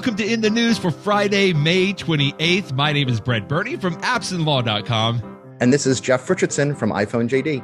welcome to In the News for Friday, May 28th. My name is Brett Burney from appsinlaw.com. And this is Jeff Richardson from iPhone JD.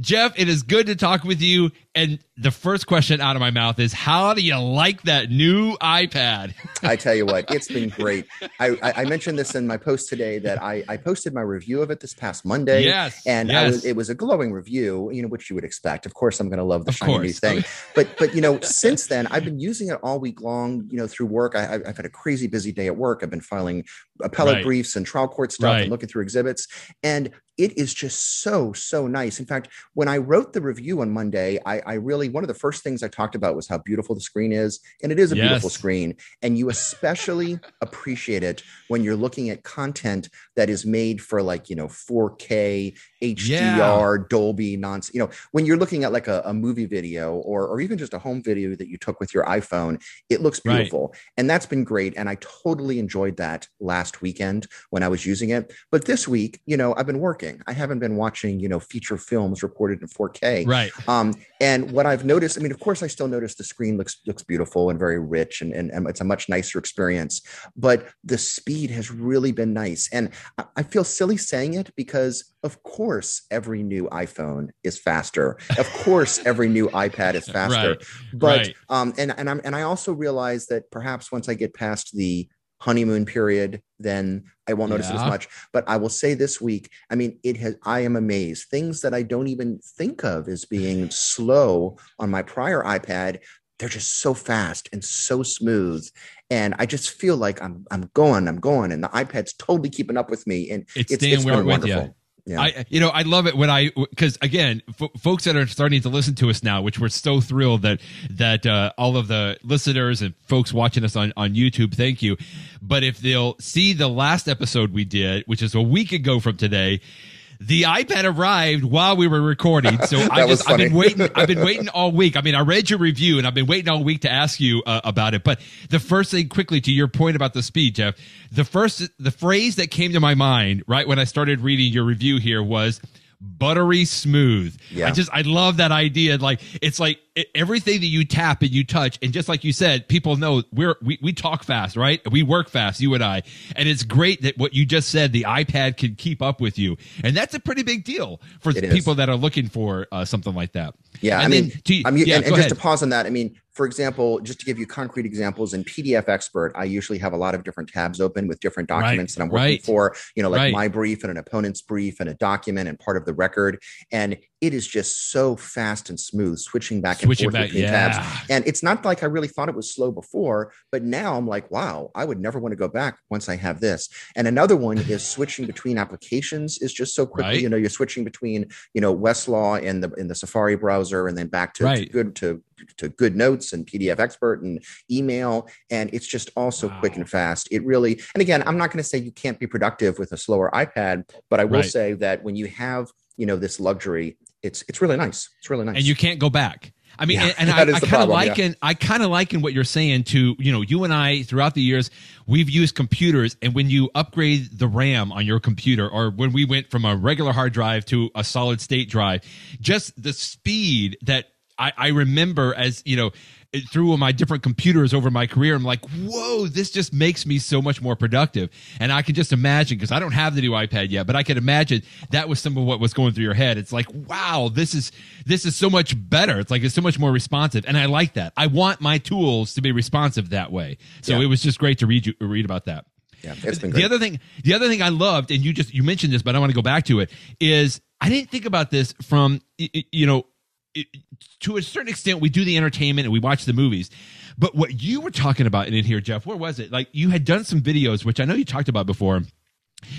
Jeff, it is good to talk with you. And the first question out of my mouth is, how do you like that new iPad? I tell you what, it's been great. I, I, mentioned this in my post today that I, I posted my review of it this past Monday. Yes, and yes. Was, it was a glowing review, you know, which you would expect. Of course, I'm going to love the of shiny new thing. But but you know, since then, I've been using it all week long. You know, through work, I, have had a crazy busy day at work. I've been filing appellate right. briefs and trial court stuff right. and looking through exhibits, and it is just so so nice. In fact, when I wrote the review on Monday, I, I really one of the first things I talked about was how beautiful the screen is. And it is a yes. beautiful screen. And you especially appreciate it when you're looking at content that is made for like, you know, 4K, HDR, yeah. Dolby, nonsense. You know, when you're looking at like a, a, movie video or, or even just a home video that you took with your iPhone, it looks beautiful. Right. And that's been great. And I totally enjoyed that last weekend when I was using it. But this week, you know, I've been working. I haven't been watching, you know, feature films reported in 4K. Right. Um, and what I've noticed, I mean, of course, I still notice the screen looks looks beautiful and very rich, and, and, and it's a much nicer experience. But the speed has really been nice, and I, I feel silly saying it because, of course, every new iPhone is faster. Of course, every new iPad is faster. right. But right. um, and and I'm and I also realize that perhaps once I get past the honeymoon period, then I won't notice yeah. it as much. But I will say this week, I mean, it has, I am amazed. Things that I don't even think of as being slow on my prior iPad, they're just so fast and so smooth. And I just feel like I'm, I'm going, I'm going, and the iPad's totally keeping up with me. And it's, it's, it's been wonderful. You. Yeah. I, you know, I love it when I, because again, f- folks that are starting to listen to us now, which we're so thrilled that, that, uh, all of the listeners and folks watching us on, on YouTube, thank you. But if they'll see the last episode we did, which is a week ago from today, the iPad arrived while we were recording. So I just I've been waiting. I've been waiting all week. I mean, I read your review and I've been waiting all week to ask you uh, about it. But the first thing, quickly to your point about the speed, Jeff, the first the phrase that came to my mind right when I started reading your review here was buttery smooth. Yeah. I just I love that idea. Like it's like everything that you tap and you touch, and just like you said, people know we're we, we talk fast, right? We work fast, you and I, and it's great that what you just said, the iPad can keep up with you, and that's a pretty big deal for people that are looking for uh, something like that. Yeah, and I mean, to, I mean, yeah, and, and just to pause on that, I mean, for example, just to give you concrete examples in PDF Expert, I usually have a lot of different tabs open with different documents right, that I'm working right, for, you know, like right. my brief and an opponent's brief and a document and part of the record. And it is just so fast and smooth switching back switching and forth back, between yeah. tabs. And it's not like I really thought it was slow before, but now I'm like, wow, I would never want to go back once I have this. And another one is switching between applications is just so quickly. Right. You know, you're switching between, you know, Westlaw in the in the Safari browser and then back to, right. to good to to GoodNotes and PDF expert and email. And it's just all so wow. quick and fast. It really, and again, I'm not going to say you can't be productive with a slower iPad, but I will right. say that when you have, you know, this luxury, it's it's really nice. It's really nice. And you can't go back. I mean, yeah, and, I, I kind of liken, yeah. I kind of liken what you're saying to, you know, you and I throughout the years, we've used computers and when you upgrade the RAM on your computer or when we went from a regular hard drive to a solid state drive, just the speed that I, I remember as, you know, through my different computers over my career, I'm like, whoa, this just makes me so much more productive. And I can just imagine, because I don't have the new iPad yet, but I can imagine that was some of what was going through your head. It's like, wow, this is, this is so much better. It's like, it's so much more responsive. And I like that. I want my tools to be responsive that way. So yeah. it was just great to read you, read about that. Yeah, it's been great. The other thing, the other thing I loved, and you just, you mentioned this, but I want to go back to it, is I didn't think about this from, you know, it, to a certain extent, we do the entertainment and we watch the movies. But what you were talking about in here, Jeff, where was it? Like you had done some videos, which I know you talked about before,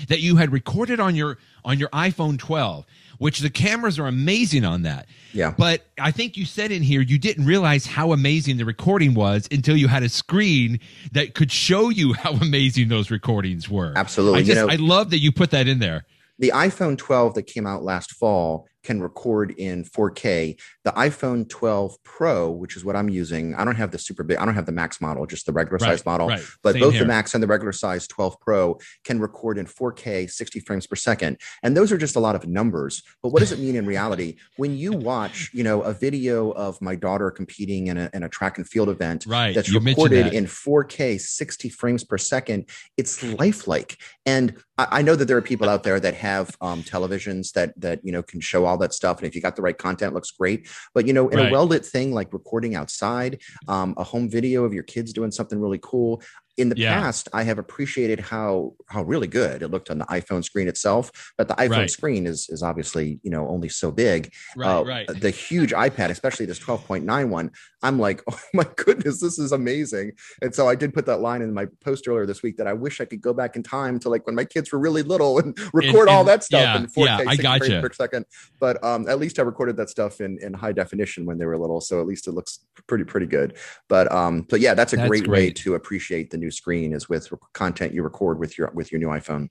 that you had recorded on your on your iPhone 12, which the cameras are amazing on that. Yeah. But I think you said in here you didn't realize how amazing the recording was until you had a screen that could show you how amazing those recordings were. Absolutely. I just you know, I love that you put that in there the iPhone 12 that came out last fall can record in 4K. The iPhone 12 Pro, which is what I'm using, I don't have the super big, I don't have the Max model, just the regular right, size model. Right. But Same both here. the Max and the regular size 12 Pro can record in 4K, 60 frames per second. And those are just a lot of numbers. But what does it mean in reality? When you watch, you know, a video of my daughter competing in a, in a track and field event right. that's you recorded that. in 4K, 60 frames per second, it's lifelike. And I know that there are people out there that have um, televisions that that you know can show all that stuff, and if you got the right content, looks great. But you know, in right. a well lit thing like recording outside, um, a home video of your kids doing something really cool, in the yeah. past i have appreciated how how really good it looked on the iphone screen itself but the iphone right. screen is is obviously you know only so big right, uh, right. the huge ipad especially this 12.9 one i'm like oh my goodness this is amazing and so i did put that line in my post earlier this week that i wish i could go back in time to like when my kids were really little and record and, all that stuff yeah, in 4k yeah, I got frames per second but um at least i recorded that stuff in in high definition when they were little so at least it looks pretty pretty good but um but yeah that's a that's great, great way to appreciate the new screen is with content you record with your with your new iPhone.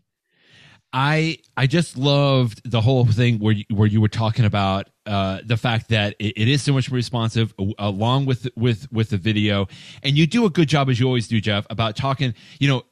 I I just loved the whole thing where you, where you were talking about uh, the fact that it, it is so much more responsive along with with with the video, and you do a good job as you always do, Jeff, about talking. You know,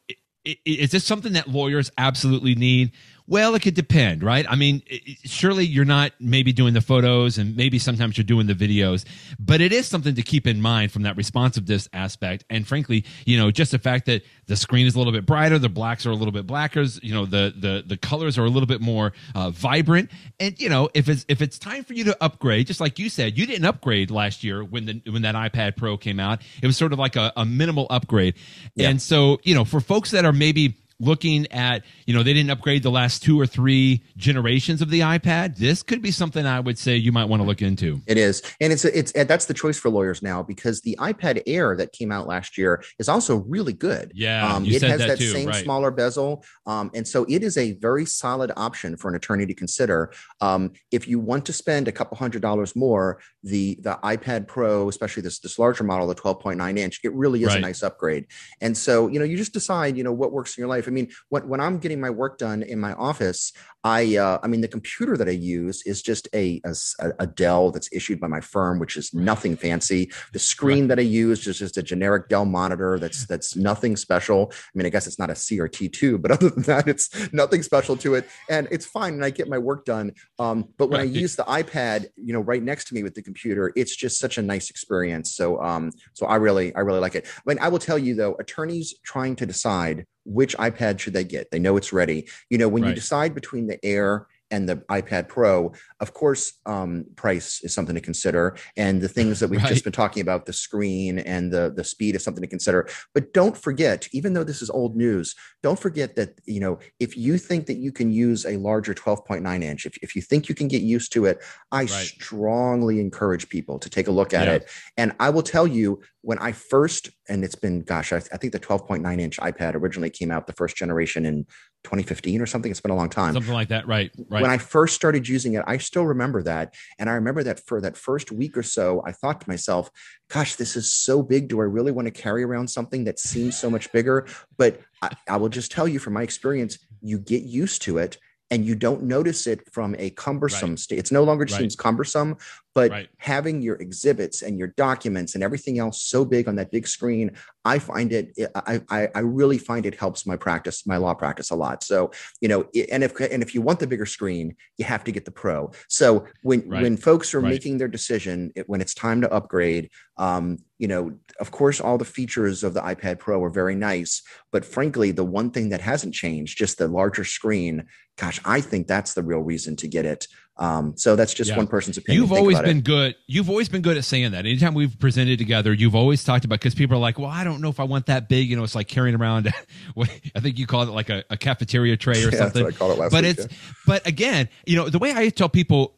is this something that lawyers absolutely need? Well, it could depend, right? I mean, surely you're not maybe doing the photos and maybe sometimes you're doing the videos, but it is something to keep in mind from that responsiveness aspect. And frankly, you know, just the fact that the screen is a little bit brighter, the blacks are a little bit blacker, you know, the the the colors are a little bit more uh, vibrant. And you know, if it's if it's time for you to upgrade, just like you said, you didn't upgrade last year when the when that iPad Pro came out. It was sort of like a, a minimal upgrade. Yeah. And so, you know, for folks that are maybe looking at, you know, they didn't upgrade the last two or three generations of the iPad. This could be something I would say you might want to look into. It is. And it's, it's, that's the choice for lawyers now because the iPad Air that came out last year is also really good. Yeah. Um, it has that, that same right. smaller bezel. Um, and so it is a very solid option for an attorney to consider. Um, if you want to spend a couple hundred dollars more, the, the iPad Pro, especially this, this larger model, the 12.9 inch, it really is right. a nice upgrade. And so, you know, you just decide, you know, what works in your life. I mean, when, when I'm getting my work done in my office, I, uh, I mean, the computer that I use is just a, a, a, Dell that's issued by my firm, which is nothing fancy. The screen that I use is just a generic Dell monitor that's that's nothing special. I mean, I guess it's not a CRT2, but other than that, it's nothing special to it, and it's fine. And I get my work done. Um, but when. I use the iPad, you know, right next to me with the computer, it's just such a nice experience. So, um, so I really, I really like it. I mean, I will tell you though, attorneys trying to decide which iPad should they get? They know it's ready. You know, when right. you decide between the Air and the iPad Pro, of course, um, price is something to consider, and the things that we've right. just been talking about, the screen and the the speed is something to consider. But don't forget, even though this is old news, don't forget that you know if you think that you can use a larger 12.9 inch, if if you think you can get used to it, I right. strongly encourage people to take a look at yeah. it. And I will tell you, when I first, and it's been, gosh, I, I think the 12.9 inch iPad originally came out the first generation in 2015 or something. It's been a long time. Something like that. Right. Right. When I first started using it, I still remember that. And I remember that for that first week or so, I thought to myself, gosh, this is so big. Do I really want to carry around something that seems so much bigger? But I, I will just tell you from my experience, you get used to it and you don't notice it from a cumbersome right. state. It's no longer right. seems cumbersome, but right. having your exhibits and your documents and everything else so big on that big screen, I find it, I, I, I really find it helps my practice, my law practice a lot. So, you know, and if, and if you want the bigger screen, you have to get the pro. So when, when folks are making their decision, it, when it's time to upgrade, um, you know, of course, all the features of the iPad Pro are very nice, but frankly, the one thing that hasn't changed, just the larger screen, gosh, I think that's the real reason to get it. Um, so that's just yeah. one person's opinion. You've always been it. good. You've always been good at saying that. Anytime we've presented together, you've always talked about because people are like, "Well, I don't know if I want that big." You know, it's like carrying around. what I think you call it like a, a cafeteria tray or yeah, something. I call it last but week, it's yeah. but again, you know, the way I tell people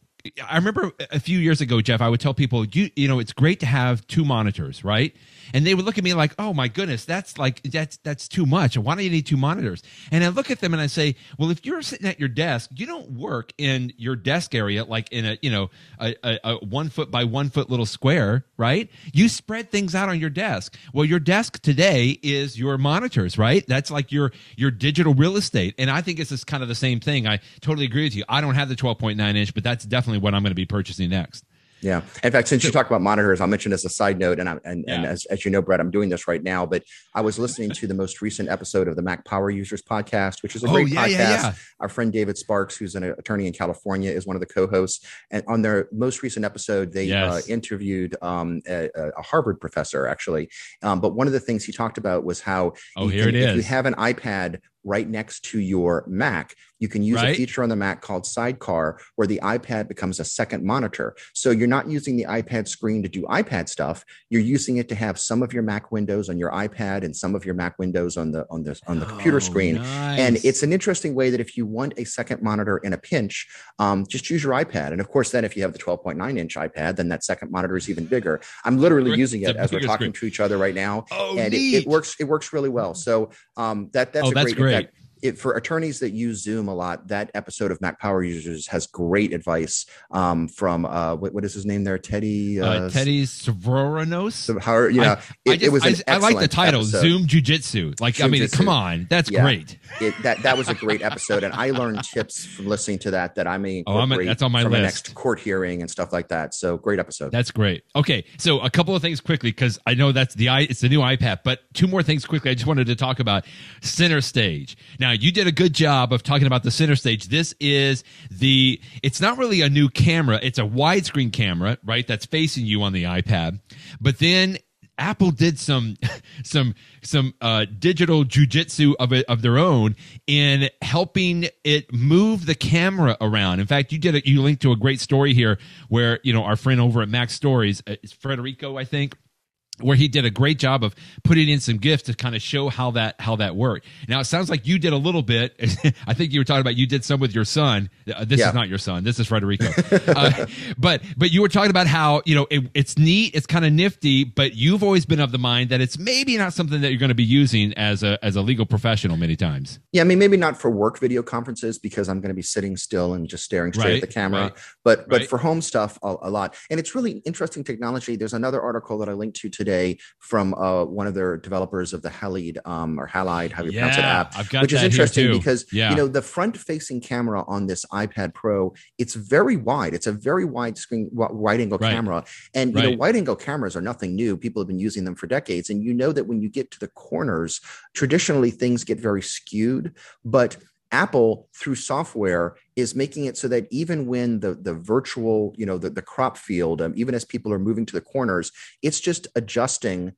I remember a few years ago, Jeff, I would tell people, you you know, it's great to have two monitors, right? And they would look at me like, "Oh my goodness, that's like that's that's too much. Why do you need two monitors?" And I look at them and I say, "Well, if you're sitting at your desk, you don't work in your desk area like in a you know a, a, a one foot by one foot little square, right? You spread things out on your desk. Well, your desk today is your monitors, right? That's like your your digital real estate. And I think it's just kind of the same thing. I totally agree with you. I don't have the 12.9 inch, but that's definitely definitely what I'm going to be purchasing next. Yeah. In fact, since you talk about monitors, I'll mention as a side note, and I, and, yeah. and as, as you know, Brett, I'm doing this right now, but I was listening to the most recent episode of the Mac Power Users podcast, which is a oh, great yeah, podcast. Yeah, Our friend David Sparks, who's an attorney in California, is one of the co-hosts. And on their most recent episode, they uh, yes. uh, interviewed um, a, a, Harvard professor, actually. Um, but one of the things he talked about was how oh, here can, it is. if you have an iPad right next to your Mac. You can use right. a feature on the Mac called Sidecar, where the iPad becomes a second monitor. So you're not using the iPad screen to do iPad stuff. You're using it to have some of your Mac windows on your iPad and some of your Mac windows on the on the on the oh, computer screen. Nice. And it's an interesting way that if you want a second monitor in a pinch, um, just use your iPad. And of course, then if you have the 12.9 inch iPad, then that second monitor is even bigger. I'm literally using it as we're talking screen. to each other right now, oh, and it, it, works. It works really well. So um, that that's oh, a that's great. great great it, for attorneys that use Zoom a lot, that episode of Mac Power Users has great advice um, from uh, what, what is his name there, Teddy uh, uh, Teddy Svoronos. So how you know, I, it, I just, it was I, I, like the title episode. Zoom Jiu-Jitsu. Like Zoom I mean, Jitsu. come on, that's yeah. great. It, that that was a great episode, and I learned tips from listening to that that I may oh, a, that's on my list. next court hearing and stuff like that. So great episode. That's great. Okay, so a couple of things quickly because I know that's the it's the new iPad, but two more things quickly. I just wanted to talk about Center Stage. Now you did a good job of talking about the center stage. This is the, it's not really a new camera. It's a widescreen camera, right? That's facing you on the iPad. But then Apple did some some some uh, digital jujitsu of it of their own in helping it move the camera around. In fact, you did it. You linked to a great story here where you know our friend over at MacStories, uh, Federico, I think where he did a great job of putting in some GIFs to kind of show how that how that worked. Now it sounds like you did a little bit. I think you were talking about you did some with your son. Uh, this yeah. is not your son. This is Federico. uh, but but you were talking about how you know it, it's neat, it's kind of nifty, but you've always been of the mind that it's maybe not something that you're going to be using as a as a legal professional many times. Yeah, I mean maybe not for work video conferences because I'm going to be sitting still and just staring straight right, at the camera. Right, but but right. for home stuff a, a lot, and it's really interesting technology. There's another article that I linked to today today from uh, one of their developers of the Halide um, or Halide, how you yeah, pronounce it app, which is interesting because yeah. you know the front-facing camera on this iPad Pro, it's very wide. It's a very wide screen, wide-angle right. camera, and you know wide-angle cameras are nothing new. People have been using them for decades, and you know that when you get to the corners, traditionally things get very skewed, but Apple through software is making it so that even when the the virtual, you know, the, the crop field, um, even as people are moving to the corners, it's just adjusting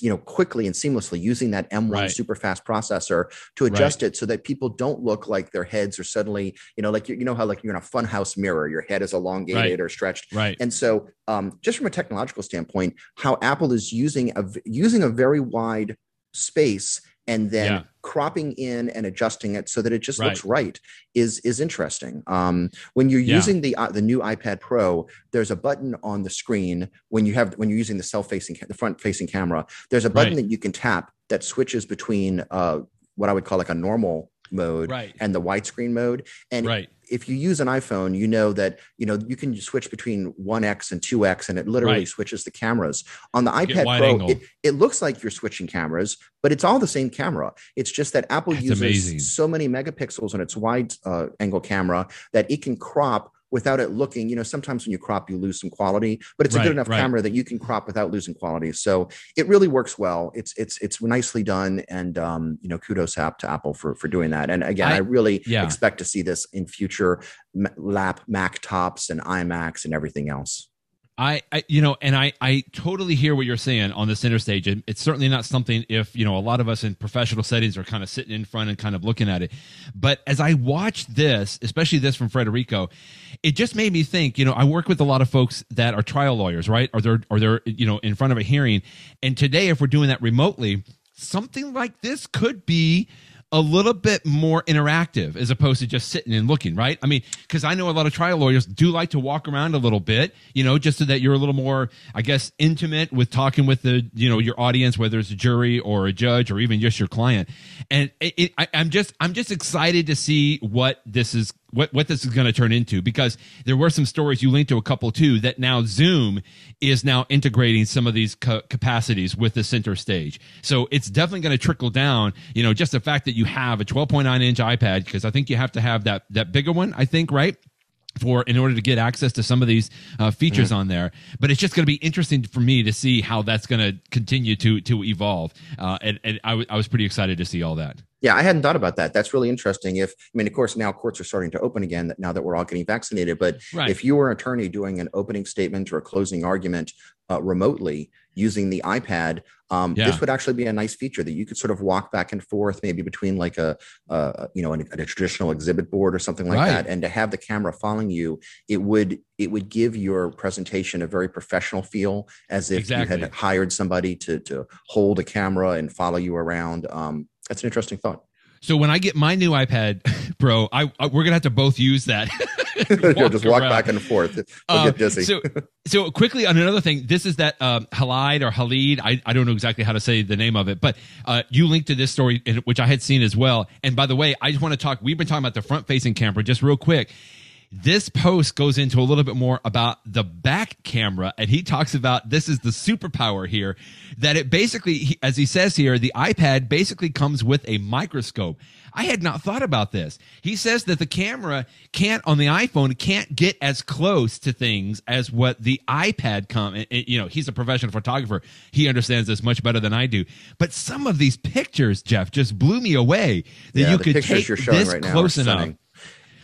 you know quickly and seamlessly using that M1 right. super fast processor to adjust right. it so that people don't look like their heads are suddenly you know like you, you know how like you're in a funhouse mirror your head is elongated right. or stretched right and so um, just from a technological standpoint how Apple is using a using a very wide space and then yeah. cropping in and adjusting it so that it just right. looks right is is interesting. Um, when you're yeah. using the uh, the new iPad Pro, there's a button on the screen when you have when you're using the self facing the front facing camera. There's a button right. that you can tap that switches between uh, what I would call like a normal mode right. and the widescreen mode. And right. If you use an iPhone, you know that you know you can switch between 1x and 2x and it literally right. switches the cameras. On the iPad Pro, it, it, looks like you're switching cameras, but it's all the same camera. It's just that Apple That's uses amazing. so many megapixels on its wide uh, angle camera that it can crop without it looking, you know, sometimes when you crop, you lose some quality, but it's right, a good enough right. camera that you can crop without losing quality. So it really works well. It's it's it's nicely done, and um, you know, kudos app to Apple for for doing that. And again, I, I really yeah. expect to see this in future lap Mac tops and iMacs and everything else. I, I, you know, and I, I totally hear what you're saying on the center stage. And it's certainly not something if, you know, a lot of us in professional settings are kind of sitting in front and kind of looking at it. But as I watched this, especially this from Federico it just made me think, you know, I work with a lot of folks that are trial lawyers, right? Or they're, or they're, you know, in front of a hearing. And today, if we're doing that remotely, something like this could be a little bit more interactive as opposed to just sitting and looking, right? I mean, because I know a lot of trial lawyers do like to walk around a little bit, you know, just so that you're a little more, I guess, intimate with talking with the, you know, your audience, whether it's a jury or a judge or even just your client. And it, it, I, I'm just, I'm just excited to see what this is what what this is going to turn into because there were some stories you linked to a couple too that now Zoom is now integrating some of these ca- capacities with the center stage. So it's definitely going to trickle down. You know, just the fact that you have a 12.9 inch iPad because I think you have to have that that bigger one. I think right for in order to get access to some of these uh, features mm-hmm. on there. But it's just going to be interesting for me to see how that's going to continue to to evolve. Uh, and and I, w- I was pretty excited to see all that. Yeah, I hadn't thought about that. That's really interesting. If I mean, of course, now courts are starting to open again now that we're all getting vaccinated. But right. if you were an attorney doing an opening statement or a closing argument uh, remotely using the iPad, um, yeah. this would actually be a nice feature that you could sort of walk back and forth, maybe between like a, a you know a, a, traditional exhibit board or something like right. that, and to have the camera following you, it would it would give your presentation a very professional feel, as if exactly. you had hired somebody to to hold a camera and follow you around. Um, that's an interesting thought. So when I get my new iPad bro, I, I we're gonna have to both use that. walk just walk around. back and forth. We'll um, get dizzy. so, so quickly on another thing, this is that um, Halide or Halid. I, I don't know exactly how to say the name of it, but uh, you linked to this story, which I had seen as well. And by the way, I just want to talk. We've been talking about the front-facing camera, just real quick. This post goes into a little bit more about the back camera, and he talks about this is the superpower here that it basically, as he says here, the iPad basically comes with a microscope. I had not thought about this. He says that the camera can't on the iPhone can't get as close to things as what the iPad come. Eh, eh, you know, he's a professional photographer. He understands this much better than I do. But some of these pictures, Jeff, just blew me away that yeah, you could take this right close enough.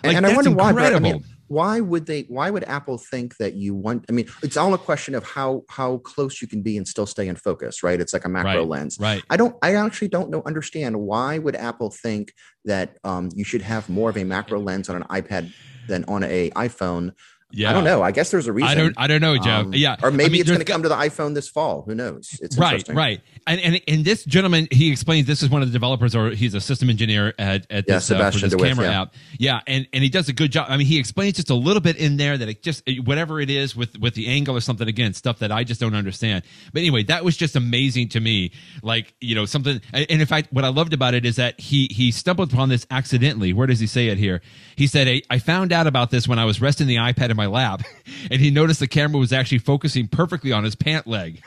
Like, and, I wonder incredible. why. I mean, why would they? Why would Apple think that you want? I mean, it's all a question of how how close you can be and still stay in focus, right? It's like a macro right, lens. Right. I don't. I actually don't know. Understand why would Apple think that um, you should have more of a macro lens on an iPad than on a iPhone yeah. I don't know. I guess there's a reason. I don't. I don't know, Jeff. Um, yeah, or maybe I mean, it's going to come to the iPhone this fall. Who knows? It's right, right. And, and and this gentleman, he explains this is one of the developers, or he's a system engineer at at this, yeah, uh, for this DeWitt, camera yeah. app. Yeah, and and he does a good job. I mean, he explains just a little bit in there that it just whatever it is with with the angle or something again, stuff that I just don't understand. But anyway, that was just amazing to me. Like you know something. And in fact, what I loved about it is that he he stumbled upon this accidentally. Where does he say it here? He said, "I found out about this when I was resting the iPad in my lap." and he noticed the camera was actually focusing perfectly on his pant leg.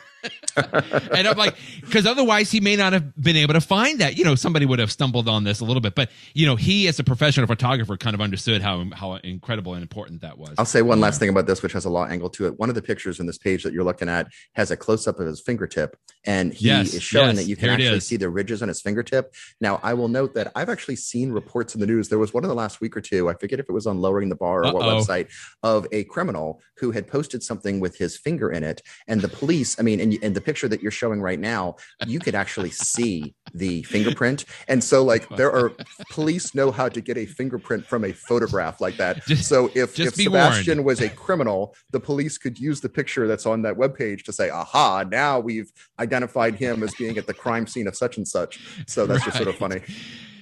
And I'm like, because otherwise he may not have been able to find that. You know, somebody would have stumbled on this a little bit, but you know, he as a professional photographer kind of understood how how incredible and important that was. I'll say one last thing about this, which has a law angle to it. One of the pictures in this page that you're looking at has a close up of his fingertip, and he yes, is showing yes, that you can actually see the ridges on his fingertip. Now, I will note that I've actually seen reports in the news. There was one in the last week or two. I forget if it was on lowering the bar or Uh-oh. what website of a criminal who had posted something with his finger in it, and the police. I mean, and, and the picture that you're showing right now, you could actually see the fingerprint. And so, like, there are police know how to get a fingerprint from a photograph like that. Just, so if, if Sebastiaan warned. was a criminal, the police could use the picture that's on that webpage to say, aha, now we've identified him as being at the crime scene of such and such. So that's right. just sort of funny.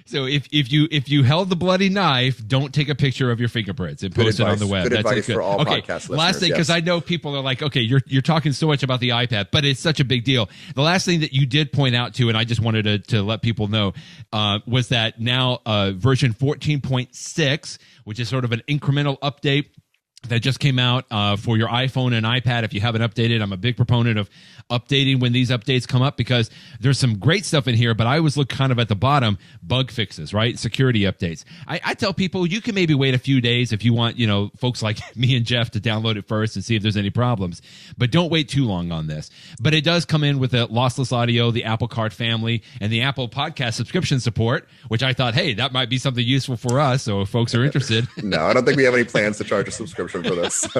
So if, if you if you held the bloody knife, don't take a picture of your fingerprints and post it on the web. Good That's advice good. for all okay, podcast Last thing, because yes. I know people are like, okay, you're you're talking so much about the iPad, but it's such a big deal. The last thing that you did point out to, and I just wanted to to let people know, uh, was that now uh, version 14.6, which is sort of an incremental update that just came out uh, for your iPhone and iPad. If you haven't updated, I'm a big proponent of updating when these updates come up because there's some great stuff in here. But I always look kind of at the bottom, bug fixes, right? Security updates. I, I tell people you can maybe wait a few days if you want, you know, folks like me and Jeff to download it first and see if there's any problems. But don't wait too long on this. But it does come in with the lossless audio, the Apple Card family, and the Apple Podcast subscription support, which I thought, hey, that might be something useful for us. So if folks are interested, no, I don't think we have any plans to charge a subscription for this.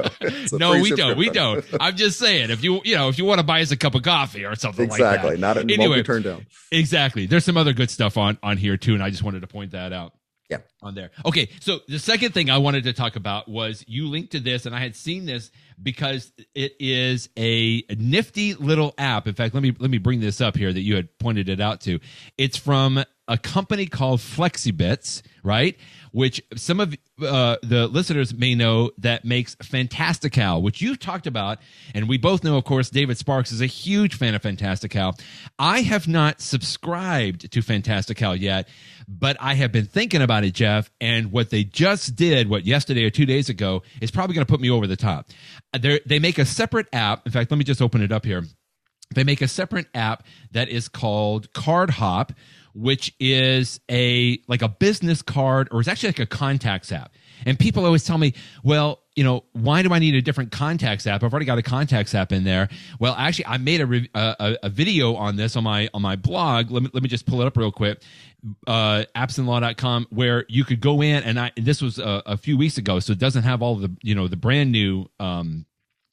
So no, we don't. We don't. I'm just saying, if you you know if you want to buy us a cup of coffee or something exactly, like that, not anyway, turned down. Exactly. There's some other good stuff on on here too, and I just wanted to point that out. Yeah. On there. Okay. So the second thing I wanted to talk about was you linked to this, and I had seen this because it is a nifty little app. In fact, let me let me bring this up here that you had pointed it out to. It's from a company called Flexibits, right? Which some of uh, the listeners may know that makes Fantastical, which you've talked about, and we both know, of course, David Sparks is a huge fan of Fantastical. I have not subscribed to Fantastical yet, but I have been thinking about it, Jeff. And what they just did, what yesterday or two days ago, is probably going to put me over the top. They're, they make a separate app. In fact, let me just open it up here. They make a separate app that is called CardHop which is a like a business card or it's actually like a contacts app. And people always tell me, well, you know, why do I need a different contacts app? I've already got a contacts app in there. Well, actually, I made a, a, a video on this on my on my blog. Let me let me just pull it up real quick. Uh, appsinlaw.com where you could go in and I this was a, a few weeks ago, so it doesn't have all the you know the brand new um,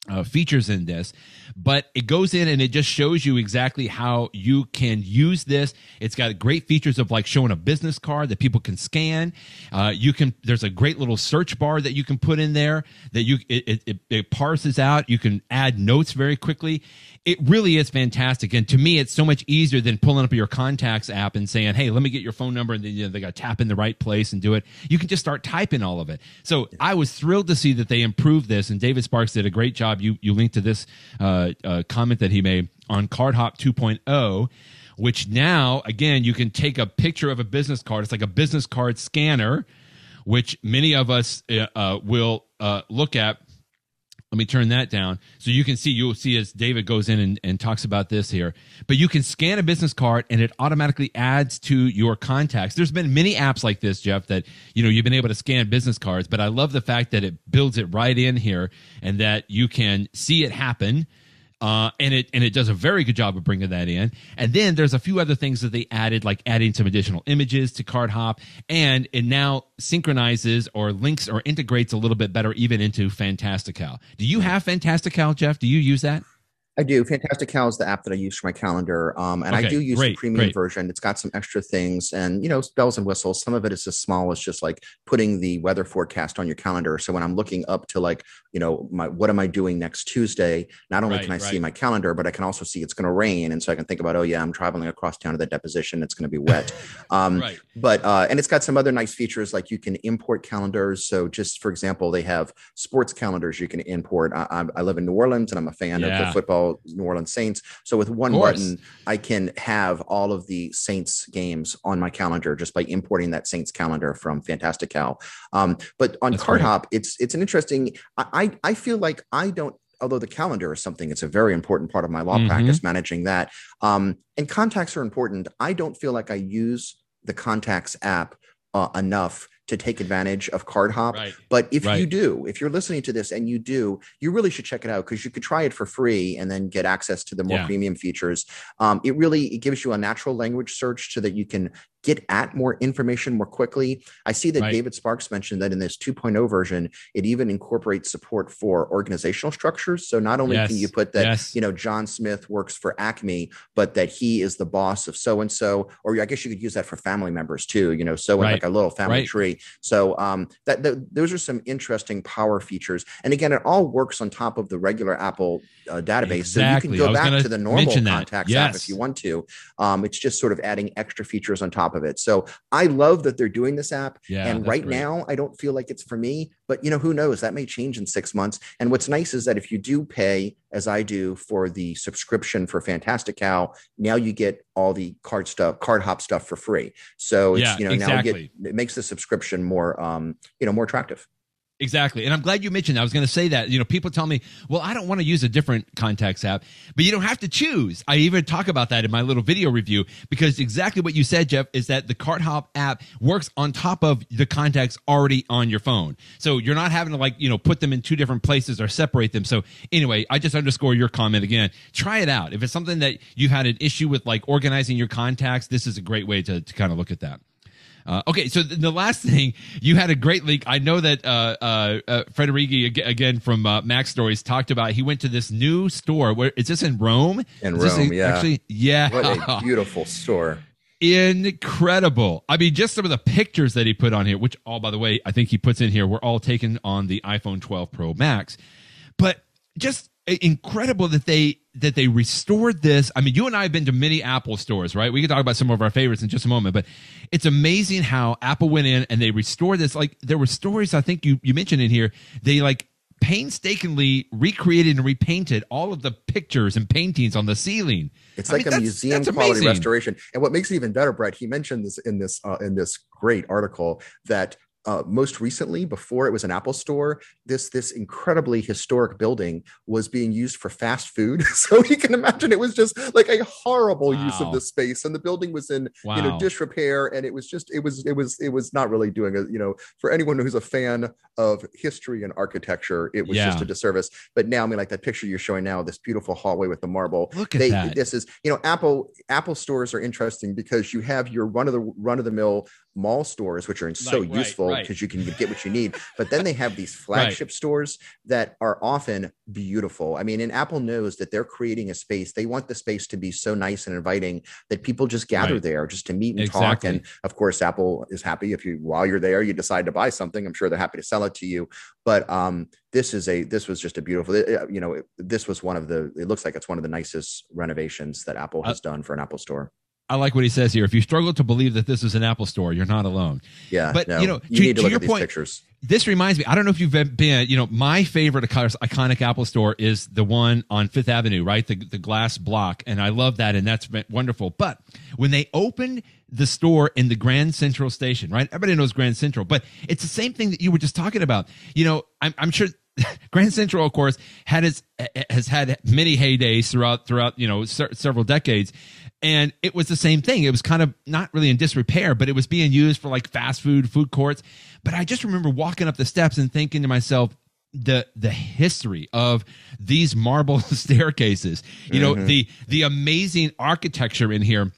uh, features in this, but it goes in and it just shows you exactly how you can use this. It's got great features of like showing a business card that people can scan. Uh, you can there's a great little search bar that you can put in there that you it, it, it parses out. You can add notes very quickly it really is fantastic. And to me, it's so much easier than pulling up your contacts app and saying, "Hey, let me get your phone number," and then you know, they got to tap in the right place and do it. You can just start typing all of it. So I was thrilled to see that they improved this, and David Sparks did a great job. You you linked to this uh, uh, comment that he made on CardHop 2.0 which now again you can take a picture of a business card it's like a business card scanner which many of us uh, uh will uh, look at let me turn that down. So you can see you'll see as david goes in and, and, talks about this here. But you can scan a business card and it automatically adds to your contacts. There's been many apps like this jeff that you know you've been able to scan business cards but i love the fact that it builds it right in here and that you can see it happen uh, and it and it does a very good job of bringing that in. And then there's a few other things that they added, like adding some additional images to CardHop, and it now synchronizes or links or integrates a little bit better even into Fantastical. Do you have Fantastical, Jeff? Do you use that? I do. Fantastical is the app that I use for my calendar. Um, and okay, I do use great, the premium great. version. It's got some extra things and, you know, bells and whistles. Some of it is as small as just like putting the weather forecast on your calendar. So when I'm looking up to like, you know, my what am I doing next Tuesday? Not only right, can I right. see my calendar, but I can also see it's going to rain. And so I can think about, oh, yeah, I'm traveling across town to the deposition. It's going to be wet. Um, right. But, uh, and it's got some other nice features like you can import calendars. So just for example, they have sports calendars you can import. I, I live in New Orleans and I'm a fan yeah. of the football New Orleans Saints. So with one button, I can have all of the Saints games on my calendar just by importing that Saints calendar from Fantastical. Um, but on That's CardHop, it's it's an interesting. I I feel like I don't although the calendar is something it's a very important part of my law mm-hmm. practice managing that um, and contacts are important i don't feel like i use the contacts app uh, enough to take advantage of CardHop. Right. But if right. you do, if you're listening to this and you do, you really should check it out because you could try it for free and then get access to the more yeah. premium features. Um, it really it gives you a natural language search so that you can get at more information more quickly. I see that right. David Sparks mentioned that in this 2.0 version, it even incorporates support for organizational structures. So not only yes. can you put that, yes. you know, John Smith works for Acme, but that he is the boss of so and so, or I guess you could use that for family members too, you know, so right. like a little family right. tree. So um, that, that, those are some interesting power features. And again, it all works on top of the regular Apple uh, database. Exactly. So you can go back to the normal contacts yes. app if you want to. Um, it's just sort of adding extra features on top top of it. So I love that they're doing this app. Yeah, and right great. now, I don't feel like it's for me, but you know, who knows? That may change in six months. And what's nice is that if you do pay, as I do, for the subscription for Fantastical, now you get all the card stuff, CardHop stuff for free. So it's, yeah, you know, exactly. now you get, it makes the subscription more, um, you know, more attractive. Exactly. And I'm glad you mentioned that. I was going to say that. You know, people tell me, well, I don't want to use a different contacts app, but you don't have to choose. I even talk about that in my little video review because exactly what you said, Jeff, is that the CardHop app works on top of the contacts already on your phone. So you're not having to like, you know, put them in two different places or separate them. So anyway, I just underscore your comment again. Try it out. If it's something that you've had an issue with like organizing your contacts, this is a great way to, to kind of look at that. Uh, okay, so the last thing you had a great link. I know that uh, uh, uh again from uh, MacStories talked about. He went to this new store. Where is this in Rome? In is Rome, a, yeah. Actually, yeah. What a beautiful store. Incredible. I mean, just some of the pictures that he put on here, which all, by the way, I think he puts in here, were all taken on the iPhone 12 Pro Max. But just incredible that they that they restored this. I mean, you and I have been to many Apple stores, right? We can talk about some of our favorites in just a moment, but it's amazing how Apple went in and they restored this. Like there were stories I think you you mentioned in here. They like painstakingly recreated and repainted all of the pictures and paintings on the ceiling. It's I like mean, a museum quality amazing. restoration. And what makes it even better, Brett, he mentioned this in this uh, in this great article that uh, most recently, before it was an Apple store, this this incredibly historic building was being used for fast food. so you can imagine it was just like a horrible wow. use of the space, and the building was in wow. you know disrepair, and it was just it was it was it was not really doing a you know for anyone who's a fan of history and architecture, it was yeah. just a disservice. But now, I mean, like that picture you're showing now, this beautiful hallway with the marble. Look at they, that. This is you know Apple Apple stores are interesting because you have your run of the run of the mill mall stores, which are so useful because right. you can get what you need. But then they have these flagship stores that are often beautiful. I mean, and Apple knows that they're creating a space. They want the space to be so nice and inviting that people just gather there just to meet and exactly. talk. And of course, Apple is happy if you while you're there you decide to buy something. I'm sure they're happy to sell it to you. But um, this is a this was just a beautiful. You know, this was one of the. It looks like it's one of the nicest renovations that Apple has uh, done for an Apple store. I like what he says here. If you struggle to believe that this is an Apple store, you're not alone. Yeah, but no, you know, you to, need to, to your point, pictures. This reminds me. I don't know if you've been. You know, my favorite iconic Apple store is the one on Fifth Avenue, right? The the glass block, and I love that, and that's wonderful. But when they opened the store in the Grand Central Station, right? Everybody knows Grand Central, but it's the same thing that you were just talking about. You know, I'm, I'm sure Grand Central, of course, had its has had many heydays throughout throughout you know several decades, and it was the same thing. It was kind of not really in disrepair, but it was being used for like fast food, food courts. But I just remember walking up the steps and thinking to myself, the the history of these marble staircases, you know, mm-hmm. the the amazing architecture in here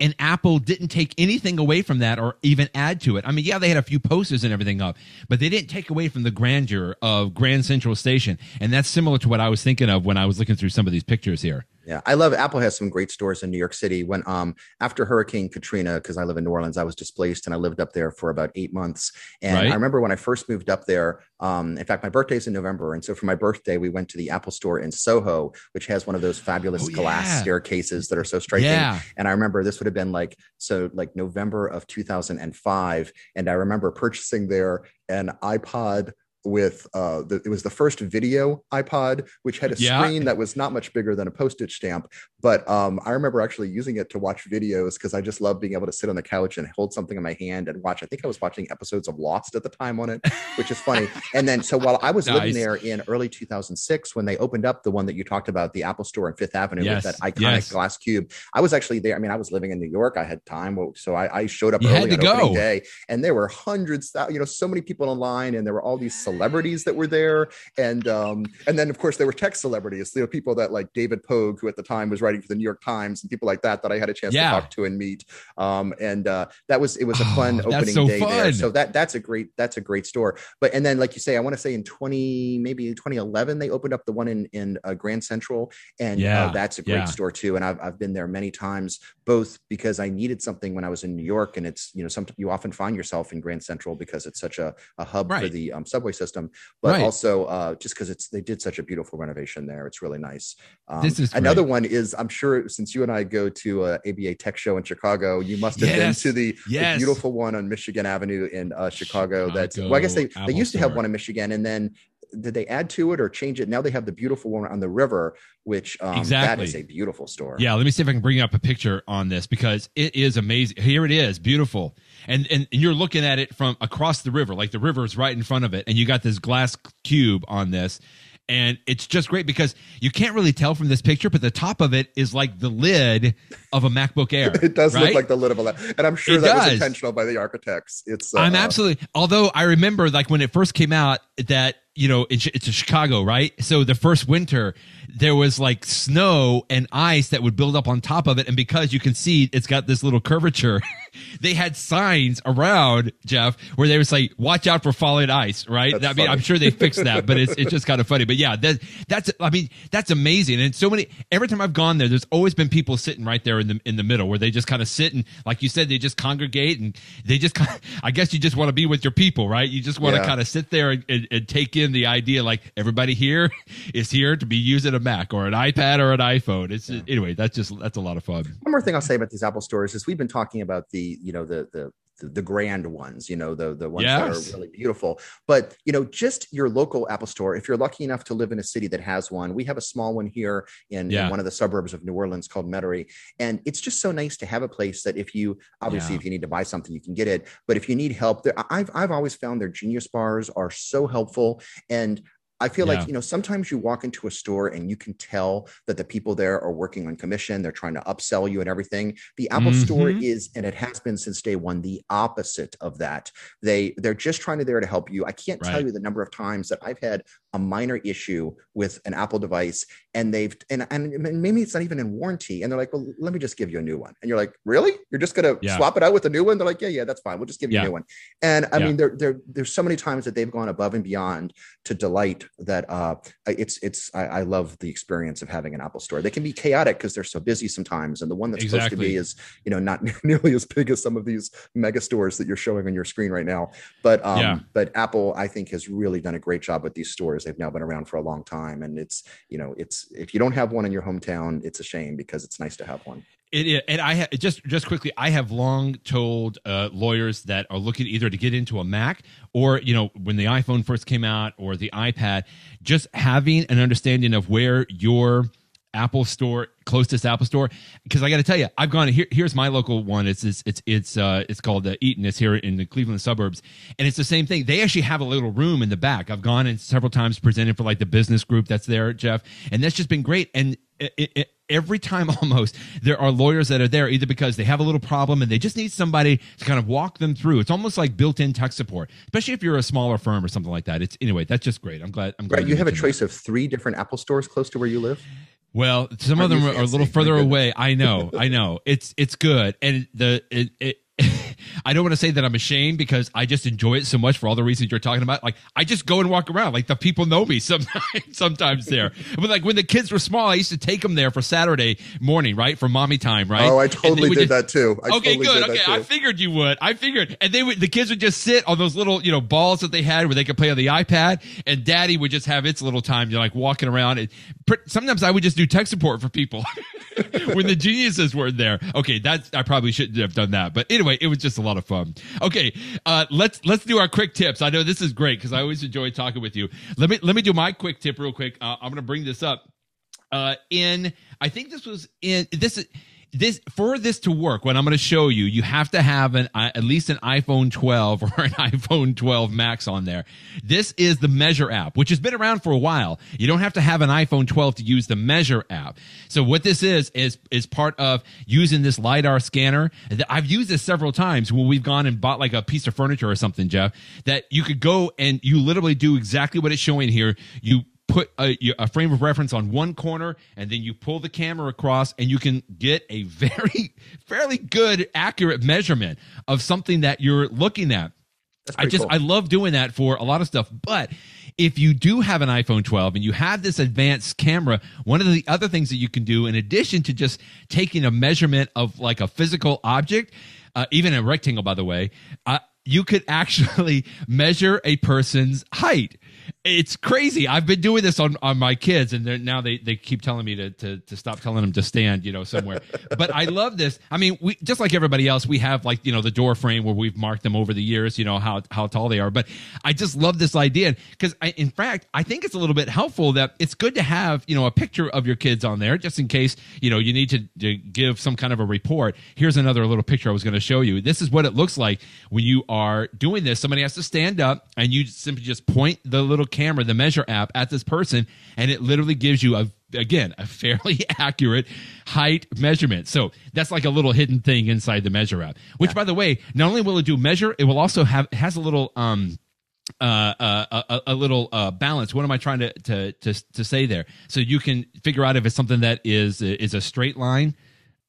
and Apple didn't take anything away from that or even add to it. I mean, yeah, they had a few posters and everything up, but they didn't take away from the grandeur of Grand Central Station. And that's similar to what I was thinking of when I was looking through some of these pictures here. Yeah, I love Apple has some great stores in New York City. When um after Hurricane Katrina, because I live in New Orleans, I was displaced and I lived up there for about eight months. And right. I remember when I first moved up there. Um, in fact, my birthday's in November, and so for my birthday, we went to the Apple Store in Soho, which has one of those fabulous oh, glass yeah. staircases that are so striking. Yeah. And I remember this would have been like so like November of 2005, and I remember purchasing there an iPod with uh the, it was the first video iPod which had a yeah. screen that was not much bigger than a postage stamp but um I remember actually using it to watch videos because I just love being able to sit on the couch and hold something in my hand and watch I think I was watching episodes of Lost at the time on it which is funny and then so while I was nice. living there in early 2006 when they opened up the one that you talked about the Apple store in 5th Avenue yes. with that iconic yes. glass cube I was actually there I mean I was living in New York I had time so I, I showed up you early on opening day and there were hundreds you know so many people online and there were all these celebrities that were there, and um, and then of course there were tech celebrities, you know, people that like David Pogue, who at the time was writing for the New York Times, and people like that that I had a chance yeah. to talk to and meet. Um, and uh, that was it was a oh, fun oh, opening so day fun. there. So that that's a great that's a great store. But and then like you say, I want to say in twenty maybe 2011 they opened up the one in in uh, Grand Central, and yeah, uh, that's a great yeah. store too. And I've I've been there many times, both because I needed something when I was in New York, and it's you know sometimes you often find yourself in Grand Central because it's such a, a hub right. for the um, subway system but right. also uh, just because it's they did such a beautiful renovation there. It's really nice. Um, this is another one is I'm sure since you and I go to a ABA Tech Show in Chicago, you must have yes. been to the, yes. the, beautiful one on Michigan Avenue in uh, Chicago. Chicago. That's well, I guess they Apple they used to have one in Michigan, and then did they add to it or change it? Now they have the beautiful one on the river, which um, exactly. that is a beautiful store. Yeah, let me see if I can bring up a picture on this because it is amazing. Here it is, beautiful, and, and and you're looking at it from across the river, like the river is right in front of it, and you got this glass cube on this, and it's just great because you can't really tell from this picture, but the top of it is like the lid of a MacBook Air. it does right? look like the lid of a, and I'm sure it that does. was intentional by the architects. It's uh, I'm absolutely. Although I remember like when it first came out that you know, it's, it's Chicago, right? So the first winter, there was like snow and ice that would build up on top of it. And because you can see it's got this little curvature, they had signs around, Jeff, where they would say, watch out for falling ice, right? That's I mean, funny. I'm sure they fixed that, but it's, it's just kind of funny. But yeah, that, that's, I mean, that's amazing. And so many, every time I've gone there, there's always been people sitting right there in the, in the middle where they just kind of sit and, like you said, they just congregate and they just kind of, I guess you just want to be with your people, right? You just want to kind of sit there and, and, and take in the idea like everybody here is here to be using a Mac or an iPad or an iPhone. It's yeah. anyway, that's just that's a lot of fun. One more thing I'll say about these Apple stores is we've been talking about the you know the the the, the grand ones, you know, the the ones yes. that are really beautiful. But you know, just your local Apple store. If you're lucky enough to live in a city that has one, we have a small one here in, yeah. in one of the suburbs of New Orleans called Metairie, and it's just so nice to have a place that if you obviously yeah. if you need to buy something, you can get it. But if you need help, there, I've I've always found their Genius bars are so helpful, and I feel yeah. like, you know, sometimes you walk into a store and you can tell that the people there are working on commission. They're trying to upsell you and everything. The Apple mm-hmm. store is, and it has been since day one, the opposite of that. They they're just trying to there to help you. I can't right. tell you the number of times that I've had a minor issue with an Apple device and they've and, and maybe it's not even in warranty. And they're like, well, let me just give you a new one. And you're like, really? You're just gonna yeah. swap it out with a new one? They're like, yeah, yeah, that's fine. We'll just give you yeah. a new one. And I mean, there, there, there's so many times that they've gone above and beyond to delight that uh, it's it's I, I, love the experience of having an Apple store. They can be chaotic because they're so busy sometimes, and the one that's exactly. supposed to be is you know not nearly as big as some of these mega stores that you're showing on your screen right now. But um, yeah. but Apple, I think, has really done a great job with these stores. They've now been around for a long time, and it's you know it's if you don't have one in your hometown, it's a shame because it's nice to have one. It and I ha- just just quickly, I have long told uh, lawyers that are looking either to get into a Mac or you know when the iPhone first came out or the iPad, just having an understanding of where your Apple Store, closest Apple Store. Because I got to tell you, I've gone here. Here's my local one. It's it's it's it's uh, it's called the Eton. It's here in the Cleveland suburbs, and it's the same thing. They actually have a little room in the back. I've gone and several times presented for like the business group that's there, Jeff, and that's just been great. And it, it, every time almost there are lawyers that are there either because they have a little problem and they just need somebody to kind of walk them through it's almost like built-in tech support especially if you're a smaller firm or something like that it's anyway that's just great i'm glad i'm glad right you, have a choice that. of three different apple stores close to where you live well some of them are a little further away. I know. I know. It's it's good. And the it, it I don't want to say that I'm ashamed because I just enjoy it so much for all the reasons you're talking about. Like I just go and walk around. Like the people know me sometimes. Sometimes there, but like when the kids were small, I used to take them there for Saturday morning, right, for mommy time, right? Oh, I totally did just, that too. I okay, totally good. Okay, I figured you would. I figured, and they would. The kids would just sit on those little, you know, balls that they had where they could play on the iPad, and Daddy would just have its little time, you know, like walking around. And sometimes I would just do tech support for people when the geniuses weren't there. Okay, that's I probably shouldn't have done that, but anyway, it was just a lot of fun. Okay, uh, let's let's do our quick tips. I know this is great because I always enjoy talking with you. Let me let me do my quick tip real quick. Uh, I'm going to bring this up. Uh, in I think this was in this this for this to work what i'm going to show you you have to have an at least an iphone 12 or an iphone 12 max on there. This is the measure app which has been around for a while. You don't have to have an iphone 12 to use the measure app. So what this is is is part of using this lidar scanner. I've used this several times when we've gone and bought like a piece of furniture or something jeff that you could go and you literally do exactly what it's showing here. You put a, a, frame of reference on one corner and then you pull the camera across and you can get a very fairly good accurate measurement of something that you're looking at i just cool. i love doing that for a lot of stuff but if you do have an iphone 12 and you have this advanced camera one of the other things that you can do in addition to just taking a measurement of like a physical object uh, even a rectangle by the way uh, you could actually measure a person's height it's crazy. I've been doing this on, on my kids, and now they, they keep telling me to, to to stop telling them to stand, you know, somewhere. but I love this. I mean, we just like everybody else, we have like you know the door frame where we've marked them over the years, you know how how tall they are. But I just love this idea because in fact I think it's a little bit helpful that it's good to have you know a picture of your kids on there just in case you know you need to, to give some kind of a report. Here's another little picture I was going to show you. This is what it looks like when you are doing this. Somebody has to stand up and you simply just point the little camera, the measure app, at this person, and it literally gives you a again a fairly accurate height measurement. So that's like a little hidden thing inside the measure app. Which, yeah. by the way, not only will it do measure, it will also have has a little um uh, uh, a, a, little uh, balance. What am I trying to, to to to say there? So you can figure out if it's something that is is a straight line,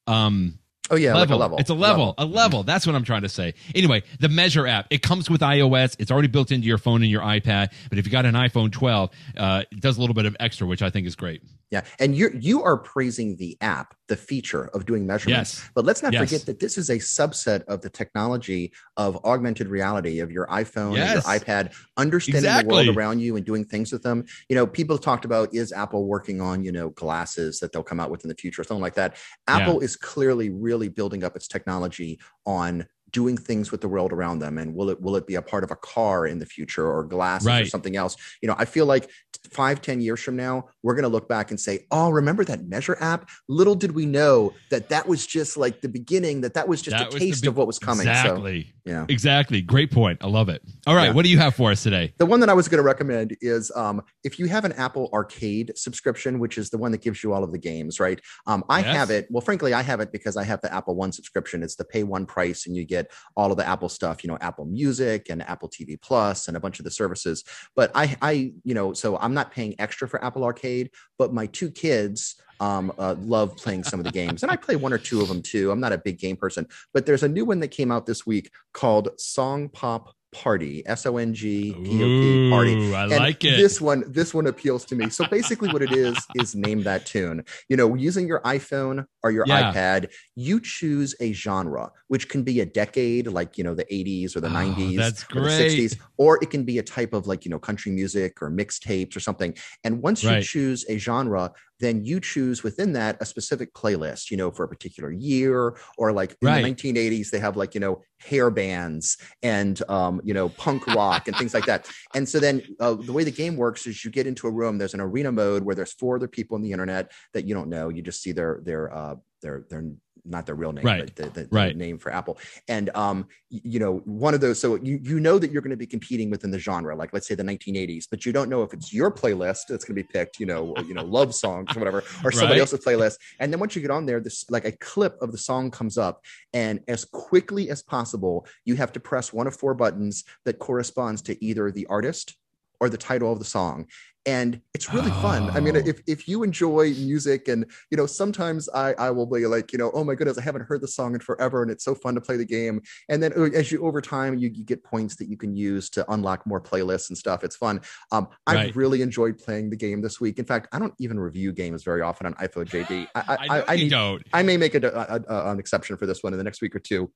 um, Oh yeah, level. Like level. It's a level, level, a level. That's what I'm trying to say. Anyway, the Measure app. It comes with iOS. It's already built into your phone and your iPad. But if you got an iPhone 12, uh, it does a little bit of extra, which I think is great. Yeah, and you you are praising the app, the feature of doing measurements. Yes. But let's not yes. forget that this is a subset of the technology of augmented reality of your iPhone yes. and your iPad, understanding exactly. the world around you and doing things with them. You know, people talked about is Apple working on you know glasses that they'll come out with in the future, something like that. Apple yeah. is clearly really building up its technology on doing things with the world around them? And will it will it be a part of a car in the future or glasses right. or something else? You know i feel like five ten years from now we're going to look back and say oh remember that measure app? Little did we know that that was just like the beginning that that was just that a was taste be- of what was coming exactly. so, yeah. Exactly. Great point. I love it. All right. Yeah. what do you have for us today? The one that i was going to recommend is um, if you have an apple arcade subscription which is the one that gives you all of the games right? Um, i yes. have it. Well frankly i have it because i have the apple one subscription. It's the pay one price and you get get all of the Apple stuff, you know, Apple Music and Apple TV Plus and a bunch of the services. But I, I, you know, so I'm not paying extra for Apple Arcade, but my two kids um, uh, love playing some of the games, and I play one or two of them too. I'm not a big game person, but there's a new one that came out this week called SongPop Party, S O N G P O P Party. I and like it. This one, this one appeals to me. So basically, what it is is name that tune. You know, using your iPhone or your yeah. iPad, you choose a genre, which can be a decade, like you know the 80s or the oh, 90s, that's great. or the 60s, or it can be a type of like you know country music or mixtapes or something. And once right. you choose a genre, then you choose within that a specific playlist, you know, for a particular year, or like in right. the 1980s, they have like, you know, hair bands and, um, you know, punk rock and things like that. And so then uh, the way the game works is you get into a room, there's an arena mode where there's four other people on the internet that you don't know. You just see their, their, uh, their, their not their real name, right. but the, the, right. name for Apple. And um, you know, one of those. So you you know that you're going to be competing within the genre, like let's say the 1980s, but you don't know if it's your playlist that's going to be picked. You know, you know, love songs or whatever, or somebody right. else's playlist. And then once you get on there, this like a clip of the song comes up, and as quickly as possible, you have to press one of four buttons that corresponds to either the artist or the title of the song and it's really oh. fun. I mean oh. if, if you enjoy music and you know sometimes i i will be like you know oh my goodness i haven't heard the song in forever and it's so fun to play the game. And then uh, as you over time you, you get points that you can use to unlock more playlists and stuff. It's fun. Um i right. really enjoyed playing the game this week. In fact i don't even review games very often on iPhone J.D. i i, I, I, I need, don't. I may make a, a, a, an exception for this one in the next week or two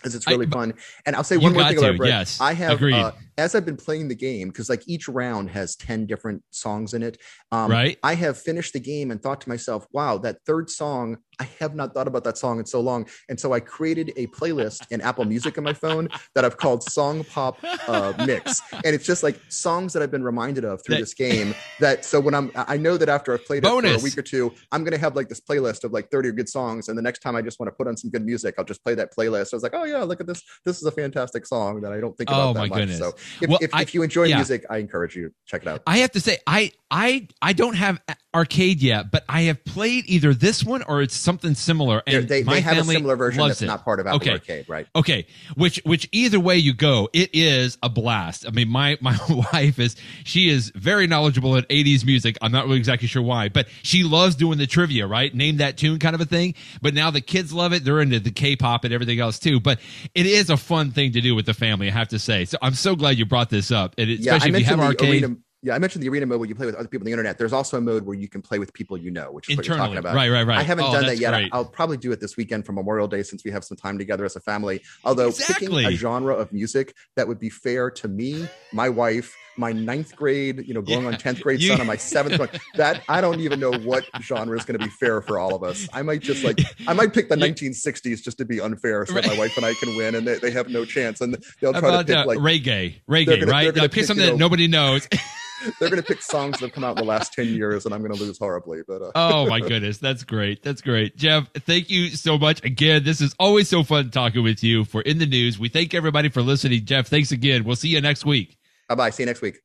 because it's really I, fun. And I'll say one more thing about Brett. Yes, I have uh, as I've been playing the game because like each round has ten different songs in it. Um, right. I have finished the game and thought to myself, "Wow, that third song I have not thought about that song in so long. And so I created a playlist in Apple Music on my phone that I've called Song Pop uh, Mix. And it's just like songs that I've been reminded of through that, this game. That so when I'm, I know that after I've played bonus. it for a week or two, I'm going to have like this playlist of like 30 good songs. And the next time I just want to put on some good music, I'll just play that playlist. I was like, oh yeah, look at this. This is a fantastic song that I don't think about oh, that much. Goodness. So if, well, if, I, if, you enjoy yeah. music, I encourage you to check it out. I have to say, I, I, I don't have arcade yet, but I have played either this one or it's something similar. And they, they have a similar version that's it. not part of Apple okay. Arcade, right? Okay, which which either way you go, it is a blast. I mean, my my wife is she is very knowledgeable in '80s music. I'm not really exactly sure why, but she loves doing the trivia, right? Name that tune, kind of a thing. But now the kids love it; they're into the K-pop and everything else too. But it is a fun thing to do with the family, I have to say. So I'm so glad you brought this up, and especially yeah, if you have arcade. Arena- yeah, I mentioned the arena mode where you play with other people on the internet. There's also a mode where you can play with people you know, which is Internally. what you're talking about. Right, right, right. I haven't oh, done that yet. Great. I'll probably do it this weekend for Memorial Day since we have some time together as a family. Although exactly. picking a genre of music that would be fair to me, my wife, my ninth grade, you know, going yeah. on 10th grade you, son, and my seventh one, that I don't even know what genre is going to be fair for all of us. I might just like, I might pick the 1960s just to be unfair so right. that my wife and I can win and they, they have no chance. And they'll try About, to pick uh, like reggae, reggae, gonna, right? They'll pick, pick something you know, that nobody knows. they're going to pick songs that have come out in the last 10 years and i'm going to lose horribly but uh. oh my goodness that's great that's great. Jeff thank you so much. Again this is always so fun talking with you for in the news. We thank everybody for listening. Jeff thanks again. We'll see you next week. Bye bye see you next week